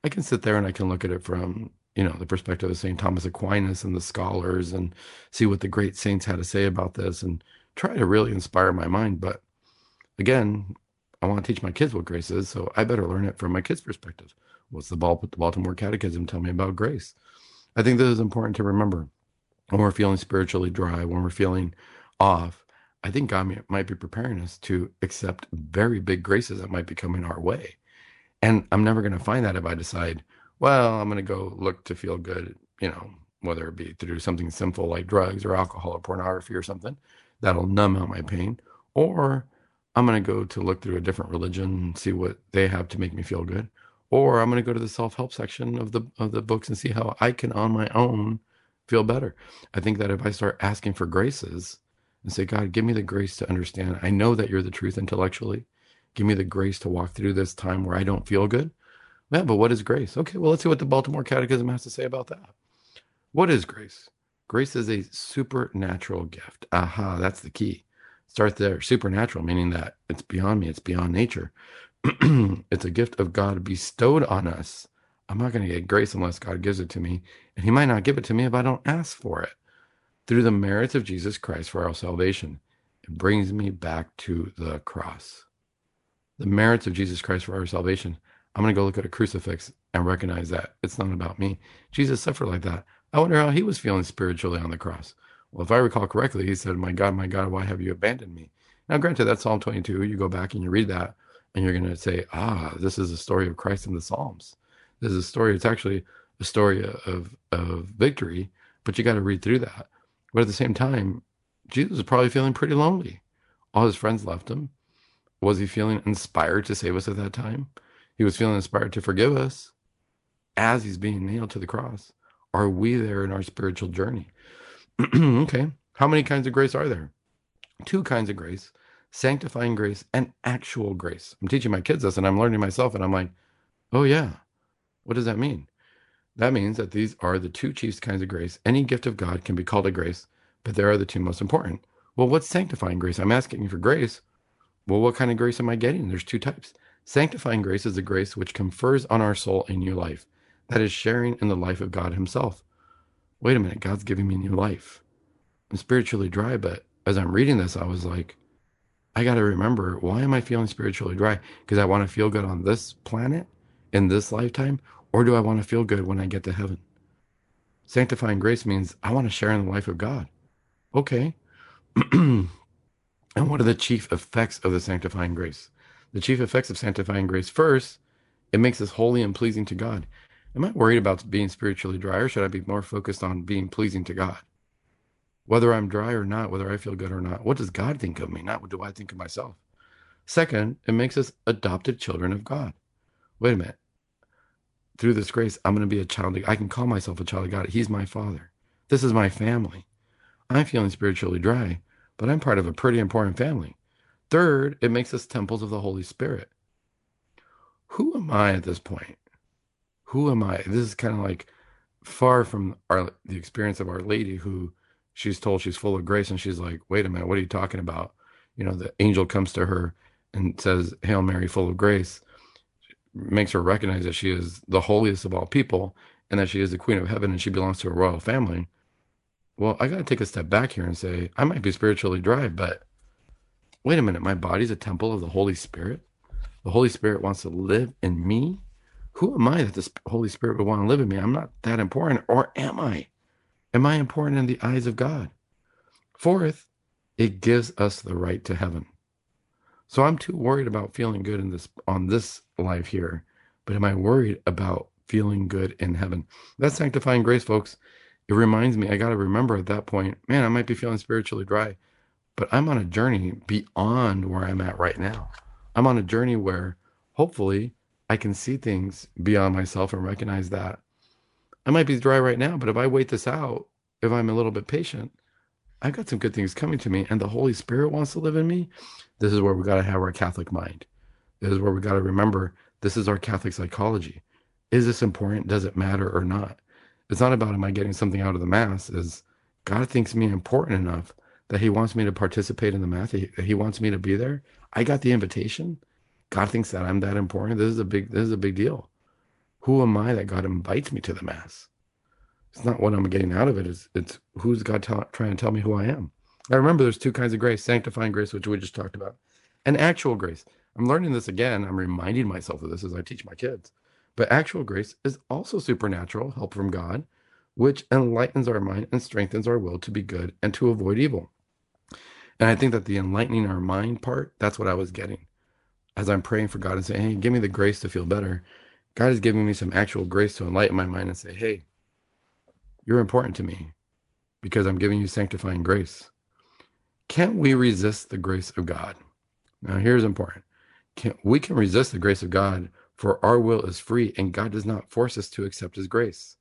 I can sit there and I can look at it from, you know, the perspective of St. Thomas Aquinas and the scholars and see what the great saints had to say about this and try to really inspire my mind. But again, I want to teach my kids what grace is, so I better learn it from my kids' perspective. What's the Baltimore Catechism tell me about grace? I think this is important to remember when we're feeling spiritually dry, when we're feeling off I think God might be preparing us to accept very big graces that might be coming our way. And I'm never going to find that if I decide, well, I'm going to go look to feel good, you know, whether it be to do something sinful like drugs or alcohol or pornography or something that'll numb out my pain, or I'm going to go to look through a different religion and see what they have to make me feel good, or I'm going to go to the self-help section of the of the books and see how I can on my own feel better. I think that if I start asking for graces, and say, God, give me the grace to understand. I know that you're the truth intellectually. Give me the grace to walk through this time where I don't feel good. Yeah, but what is grace? Okay, well, let's see what the Baltimore Catechism has to say about that. What is grace? Grace is a supernatural gift. Aha, that's the key. Start there. Supernatural, meaning that it's beyond me, it's beyond nature. it's a gift of God bestowed on us. I'm not going to get grace unless God gives it to me. And He might not give it to me if I don't ask for it through the merits of Jesus Christ for our salvation. It brings me back to the cross. The merits of Jesus Christ for our salvation. I'm going to go look at a crucifix and recognize that it's not about me. Jesus suffered like that. I wonder how he was feeling spiritually on the cross. Well, if I recall correctly, he said, My God, my God, why have you abandoned me? Now, granted, that's Psalm 22. You go back and you read that, and you're going to say, Ah, this is a story of Christ in the Psalms. This is a story, it's actually a story of, of victory, but you got to read through that. But at the same time, Jesus was probably feeling pretty lonely. All his friends left him. Was he feeling inspired to save us at that time? He was feeling inspired to forgive us. as he's being nailed to the cross? Are we there in our spiritual journey? okay. How many kinds of grace are there? Two kinds of grace sanctifying grace and actual grace. I'm teaching my kids this and I'm learning myself, and I'm like, oh, yeah. What does that mean? That means that these are the two chief kinds of grace. Any gift of God can be called a grace, but there are the two most important. Well, what's sanctifying grace? I'm asking you for grace. Well, what kind of grace am I getting? There's two types. Sanctifying grace is a grace which confers on our soul a new life. That is sharing in the life of God Himself. Wait a minute, God's giving me a new life. I'm spiritually dry, but as I'm reading this, I was like, I got to remember why am I feeling spiritually dry? Because I want to feel good on this planet in this lifetime, or do I want to feel good when I get to heaven? Sanctifying grace means I want to share in the life of God. Okay. and what are the chief effects of the sanctifying grace? the chief effects of sanctifying grace first, it makes us holy and pleasing to God. Am I worried about being spiritually dry, or should I be more focused on being pleasing to God? Whether I'm dry or not, whether I feel good or not, what does God think of me? Not what do I think of myself? Second, it makes us adopted children of God. Wait a minute. Through this grace, I'm going to be a child. I can call myself a child of God. He's my father. This is my family. I'm feeling spiritually dry, but I'm part of a pretty important family. Third, it makes us temples of the Holy Spirit. Who am I at this point? Who am I? This is kind of like far from our the experience of Our Lady, who she's told she's full of grace, and she's like, "Wait a minute, what are you talking about?" You know, the angel comes to her and says, "Hail Mary, full of grace," makes her recognize that she is the holiest of all people, and that she is the Queen of Heaven, and she belongs to a royal family. Well, I got to take a step back here and say, I might be spiritually dry, but wait a minute, my body's a temple of the Holy Spirit. The Holy Spirit wants to live in me. Who am I that the Holy Spirit would want to live in me? I'm not that important, or am I? Am I important in the eyes of God? Fourth, it gives us the right to heaven. So I'm too worried about feeling good in this on this life here, but am I worried about feeling good in heaven? That's sanctifying grace, folks. It reminds me, I got to remember at that point, man, I might be feeling spiritually dry but I'm on a journey beyond where I'm at right now. I'm on a journey where hopefully I can see things beyond myself and recognize that I might be dry right now, but if I wait this out, if I'm a little bit patient, I've got some good things coming to me, and the Holy Spirit wants to live in me. This is where we got to have our Catholic mind. This is where we got to remember this is our Catholic psychology. Is this important? Does it matter or not? It's not about am I getting something out of the Mass, is God thinks me important enough that he wants me to participate in the Mass, He, he wants me to be there. I got the invitation. God thinks that I'm that important. This is a big this is a big deal. Who am I that God invites me to the mass? It's not what I'm getting out of it. It's it's who's God trying to tell me who I am. I remember there's two kinds of grace: sanctifying grace, which we just talked about, and actual grace. I'm learning this again. I'm reminding myself of this as I teach my kids. But actual grace is also supernatural help from God, which enlightens our mind and strengthens our will to be good and to avoid evil. And I think that the enlightening our mind part, that's what I was getting. As I'm praying for God and saying, hey, give me the grace to feel better, God is giving me some actual grace to enlighten my mind and say, hey, you're important to me because I'm giving you sanctifying grace. Can't we resist the grace of God? Now, here's important. Can, we can resist the grace of God, for our will is free, and God does not force us to accept his grace.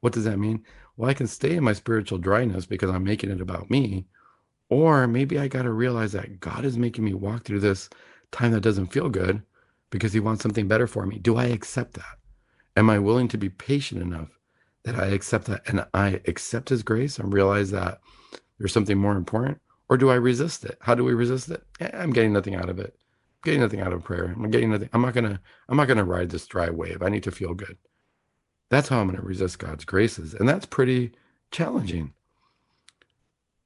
What does that mean? Well, I can stay in my spiritual dryness because I'm making it about me, or maybe I got to realize that God is making me walk through this time that doesn't feel good because he wants something better for me. Do I accept that? Am I willing to be patient enough that I accept that and I accept his grace and realize that there's something more important? Or do I resist it? How do we resist it? Eh, I'm getting nothing out of it. I'm getting nothing out of prayer. I'm getting nothing. I'm not gonna. I'm not gonna ride this dry wave. I need to feel good. That's how I'm gonna resist God's graces, and that's pretty challenging.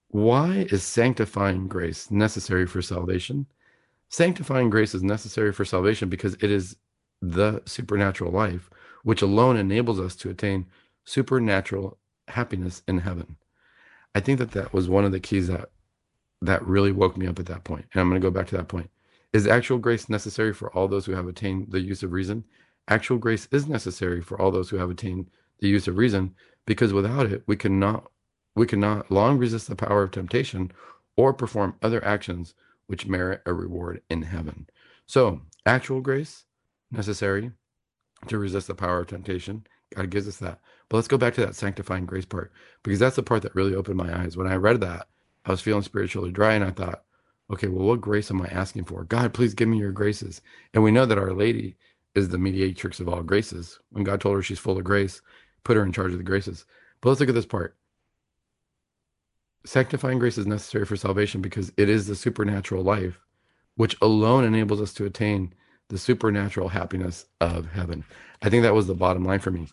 Why is sanctifying grace necessary for salvation? Sanctifying grace is necessary for salvation because it is the supernatural life which alone enables us to attain supernatural happiness in heaven. I think that that was one of the keys that that really woke me up at that point. And I'm going to go back to that point. Is actual grace necessary for all those who have attained the use of reason? Actual grace is necessary for all those who have attained the use of reason because without it, we cannot we cannot long resist the power of temptation or perform other actions which merit a reward in heaven. So, actual grace necessary to resist the power of temptation. God gives us that. But let's go back to that sanctifying grace part because that's the part that really opened my eyes. When I read that, I was feeling spiritually dry and I thought, okay, well, what grace am I asking for? God, please give me your graces. And we know that Our Lady is the mediatrix of all graces. When God told her she's full of grace, put her in charge of the graces. But let's look at this part. Sanctifying grace is necessary for salvation because it is the supernatural life which alone enables us to attain the supernatural happiness of heaven. I think that was the bottom line for me.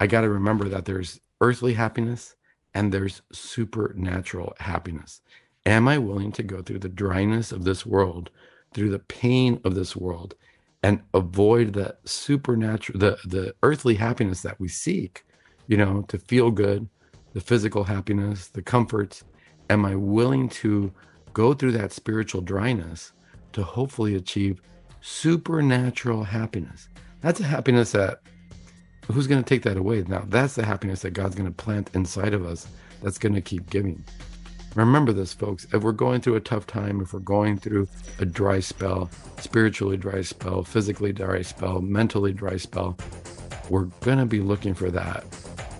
I got to remember that there's earthly happiness and there's supernatural happiness. Am I willing to go through the dryness of this world, through the pain of this world, and avoid the supernatural, the, the earthly happiness that we seek, you know, to feel good, the physical happiness, the comforts? Am I willing to go through that spiritual dryness to hopefully achieve supernatural happiness? That's a happiness that who's going to take that away? Now, that's the happiness that God's going to plant inside of us that's going to keep giving. Remember this, folks. If we're going through a tough time, if we're going through a dry spell, spiritually dry spell, physically dry spell, mentally dry spell, we're going to be looking for that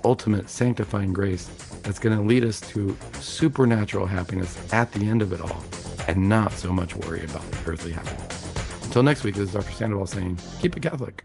ultimate sanctifying grace that's going to lead us to supernatural happiness at the end of it all and not so much worry about earthly happiness. Until next week, this is Dr. Sandoval saying, keep it Catholic.